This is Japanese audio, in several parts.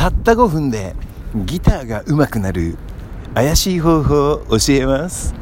たった5分でギターが上手くなる怪しい方法を教えます。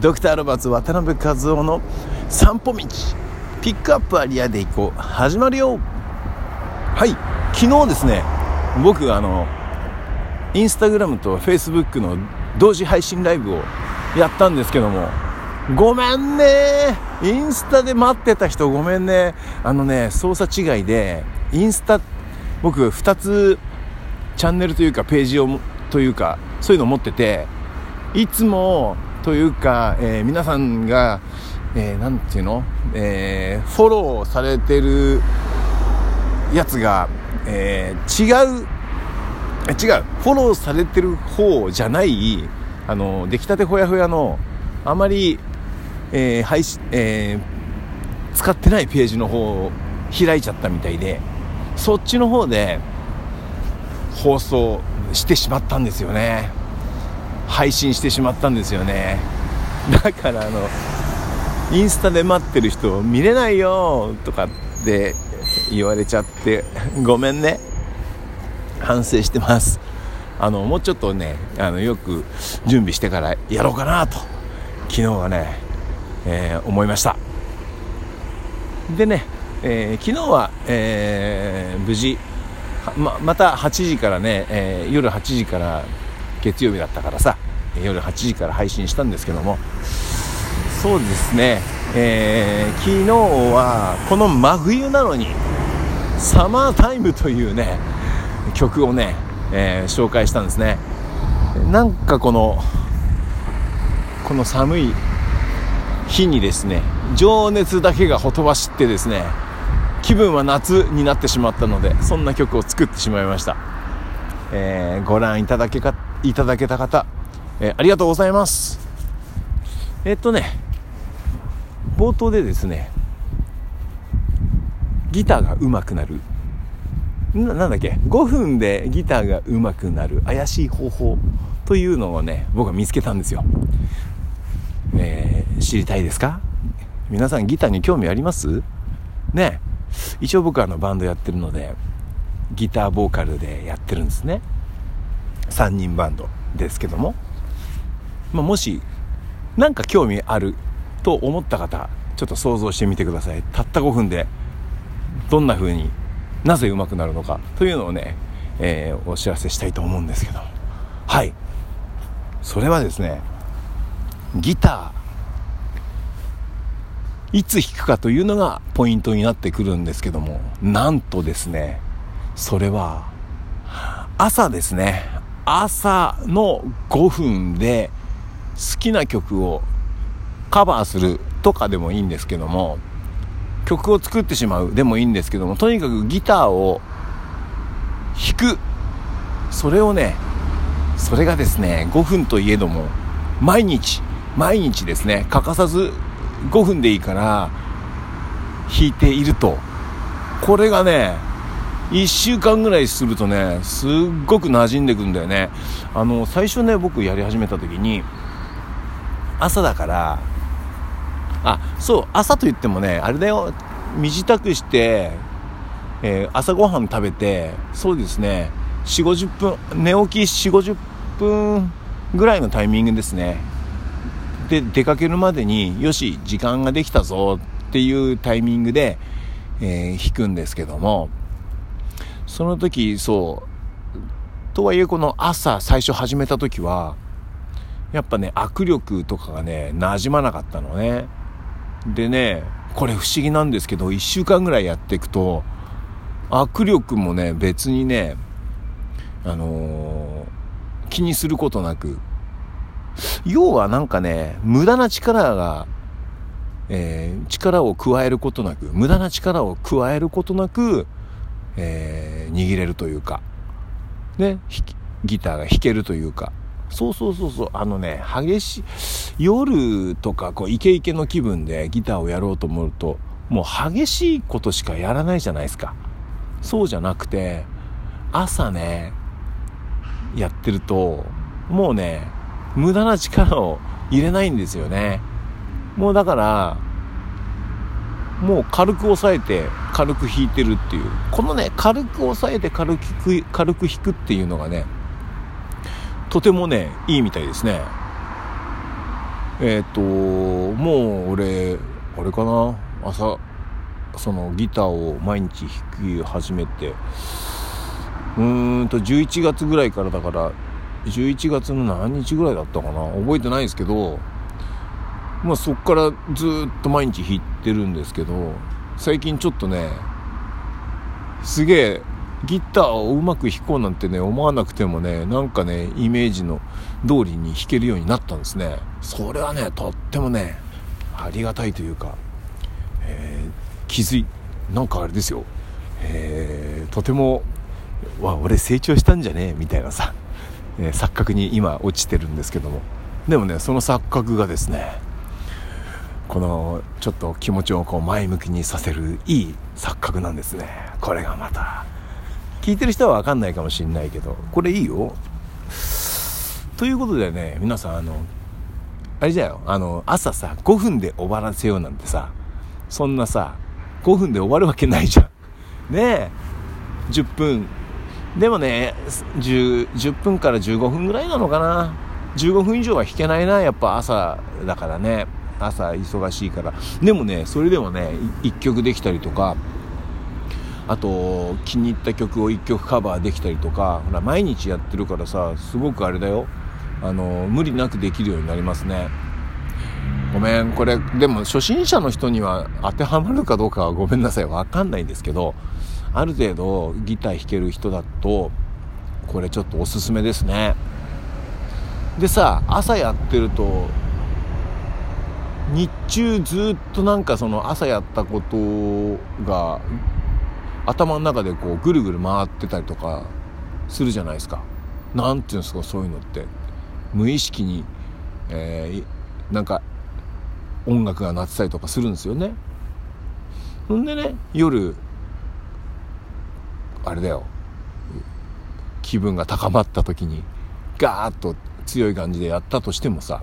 ドクターロバーツ渡辺和夫の散歩道ピックアップアリアで行こう始まるよ。はい。昨日ですね僕あのインスタグラムとフェイスブックの同時配信ライブをやったんですけどもごめんね。インスタで待ってた人ごめんね。あのね操作違いでインスタ僕2つチャンネルというかページをというかそういうのを持ってていつもというか、えー、皆さんが、えー、ていうの、えー、フォローされてるやつが、えー、違う違う。フォローされてる方じゃないあの出来たてほやほやのあまり、えー配信えー、使ってないページの方を開いちゃったみたいでそっちの方で放送してしまったんですよね。配信してしまったんですよね。だからあのインスタで待ってる人を見れないよとかって言われちゃってごめんね。反省してます。あのもうちょっとねあのよく準備してからやろうかなと昨日はね、えー、思いました。でね、えー、昨日は、えー、無事ままた8時からね、えー、夜8時から月曜日だったからさ夜8時から配信したんですけども。そうですね、えー、昨日はこの真冬なのにサマータイムというね曲をね、えー、紹介したんですね。なんかこのこの寒い日にですね情熱だけがほとばしってですね気分は夏になってしまったのでそんな曲を作ってしまいました、えー、ご覧いただけかいただけた方、えー、ありがとうございます。えー、っとね冒頭でですねギターが上手くなる。ななんだっけ？5分でギターが上手くなる怪しい方法というのをね僕は見つけたんですよ、えー、知りたいですか？皆さんギターに興味あります？ね一応僕はあのバンドやってるのでギターボーカルでやってるんですね。3人バンドですけども、まあ、もし何か興味あると思った方ちょっと想像してみてください。たった5分でどんな風になぜ上手くなるのかというのをね、えー、お知らせしたいと思うんですけどはい。それはですねギター。いつ弾くかというのがポイントになってくるんですけどもなんとですねそれは朝ですね。朝の5分で好きな曲をカバーするとかでもいいんですけども曲を作ってしまうでもいいんですけどもとにかくギターを弾く。それをねそれがですね5分といえども毎日毎日ですね欠かさず5分でいいから弾いていると。これがね1週間ぐらいするとねすっごく馴染んでくんだよね。あの最初ね僕やり始めた時に朝だからあそう朝といってもねあれだよ。身支度して、えー、朝ごはん食べてそうですね4 5 0分寝起き4 5 0分ぐらいのタイミングですね。で出かけるまでによし時間ができたぞっていうタイミングで、えー、弾くんですけどもその時そうとはいえこの朝最初始めた時はやっぱね握力とかがね馴染まなかったのね。でねこれ不思議なんですけど1週間ぐらいやっていくと握力もね別にねあのー、気にすることなく要はなんかね、無駄な力が、えー、力を加えることなく、無駄な力を加えることなく、えー、握れるというか、ね、ギターが弾けるというか、そうそうそうそう、あのね、激しい、夜とかこうイケイケの気分でギターをやろうと思うと、もう激しいことしかやらないじゃないですか。そうじゃなくて、朝ね、やってると、もうね、無駄な力を入れないんですよね。もうだから、もう軽く押さえて、軽く弾いてるっていう。このね軽く押さえて軽く軽く弾くっていうのがねとてもねいいみたいですね。えっ、ー、ともう俺あれかな？朝そのギターを毎日弾き始めてうーんと11月ぐらいからだから11月の何日ぐらいだったかな？覚えてないですけどまあそっからずっと毎日弾いてるんですけど最近ちょっとねすげえギターをうまく弾こうなんてね思わなくてもねなんかねイメージの通りに弾けるようになったんですね。それはねとってもねありがたいというか、えー、気づいなんかあれですよ、えー、とてもわ俺成長したんじゃねえ？みたいなさ、えー、錯覚に今落ちてるんですけども。でもねその錯覚がですねこのちょっと気持ちをこう前向きにさせるいい錯覚なんですね。これがまた。聞いてる人は分かんないかもしんないけどこれいいよ。ということでね皆さんあのあれじゃよ。あの朝さ5分で終わらせようなんてさそんなさ5分で終わるわけないじゃん。ねえ。10分でもね 10, 10分から15分ぐらいなのかな。15分以上は弾けないなやっぱ朝だからね。朝忙しいから。でもねそれでもね1曲できたりとかあと気に入った曲を1曲カバーできたりとかほら毎日やってるからさすごくあれだよ。あの無理なくできるようになりますね。ごめんこれでも初心者の人には当てはまるかどうかはごめんなさい。分かんないんですけどある程度ギター弾ける人だとこれちょっとおすすめですねでさ朝やってると日中ずっとなんかその朝やったことが頭の中でこうぐるぐる回ってたりとかするじゃないですか。なんていうんですかそういうのって無意識に、えー、なんか音楽が鳴ってたりとかするんですよね。ほんでね夜あれだよ。気分が高まった時にガーッと強い感じでやったとしてもさ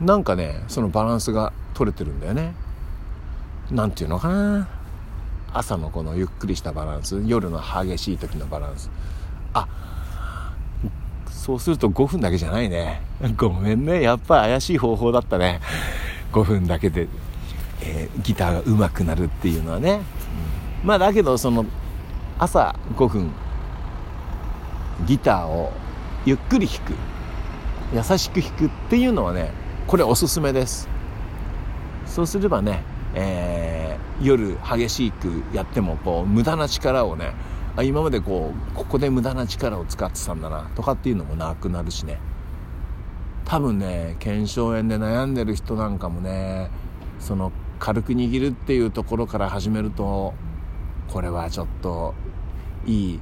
なんかねそのバランスが取れてるんだよね。何て言うのかな。朝のこのゆっくりしたバランス夜の激しい時のバランス。あそうすると5分だけじゃないね。ごめんね。やっぱ怪しい方法だったね。5分だけで、えー、ギターが上手くなるっていうのはね、うん、まあだけどその朝5分ギターをゆっくり弾く優しく弾くっていうのはねこれおすすめです。そうすればね、えー、夜激しくやってもこう無駄な力をねあ今までこうここで無駄な力を使ってたんだなとかっていうのもなくなるしね。多分ね腱鞘炎で悩んでる人なんかもねその軽く握るっていうところから始めるとこれはちょっといい、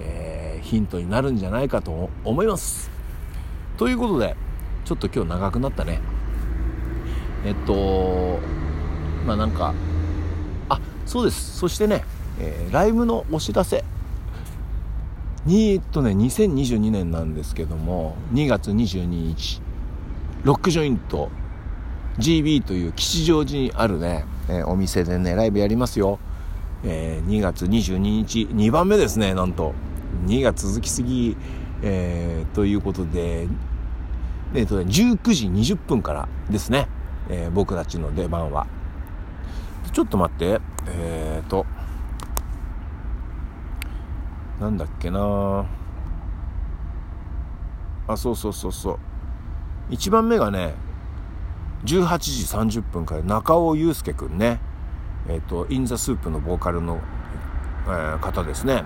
えー、ヒントになるんじゃないかと思います。ということでちょっと今日長くなったね。えっとまあなんかあそうです。そしてね、えー、ライブのお知らせ。にえっとね2022年なんですけども2月22日ロックジョイント GB という吉祥寺にあるね、えー、お店でねライブやりますよ、えー、2月22日2番目ですねなんと2が続きすぎ、えー、ということでえっ、ー、と、19時20分からですね、えー、僕たちの出番は。ちょっと待って、えっ、ー、と、なんだっけなあ、そうそうそうそう。1番目がね、18時30分から中尾祐介くんね、えっ、ー、と、インザスープのボーカルの、えー、方ですね。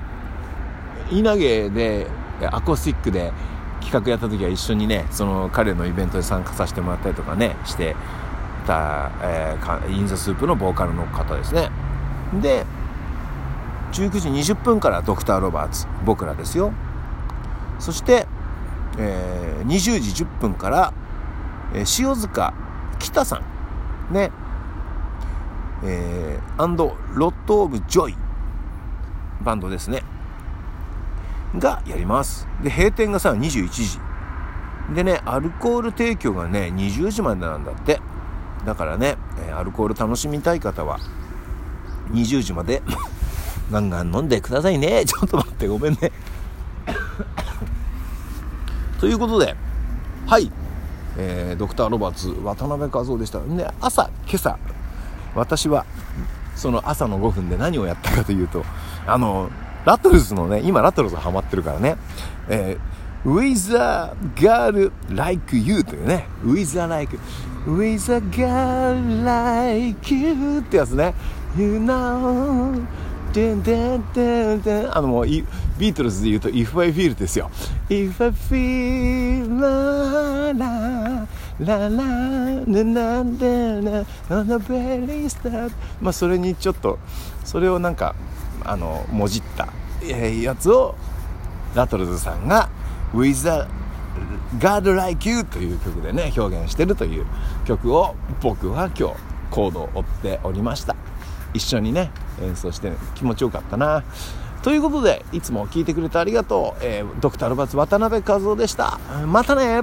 稲毛で、アコースティックで、企画やった時は一緒にねその彼のイベントで参加させてもらったりとかねしてた、えー、インザスープのボーカルの方ですね。で19時20分からドクター・ロバーツ僕らですよ。そして、えー、20時10分から、えー、塩塚北さん。ね。えー、アンドロット・オブ・ジョイバンドですね。がやります。で閉店がさ21時。でねアルコール提供がね20時までなんだって。だからね、えアルコール楽しみたい方は20時まで ガンガン飲んでくださいね。ちょっと待ってごめんね。ということではい。えー、ドクター・ロバーツ渡辺和夫でした。で朝今朝私はその朝の5分で何をやったかというとあのラトルズのね今ラトルズハマってるからね、えー、With a girl like you というね。With a like With a girl like you ってやつね。You know あのもうビートルズで言うと If I Feel ですよ。If I Feel la la la la la la la la very start まあそれにちょっとそれをなんかあのもじったやつをラトルズさんが With a God Like You という曲でね表現してるという曲を僕は今日コードを追っておりました。一緒にね演奏して気持ちよかったな。ということでいつも聞いてくれてありがとう、えー、ドクターロバツ渡辺和夫でした。またね。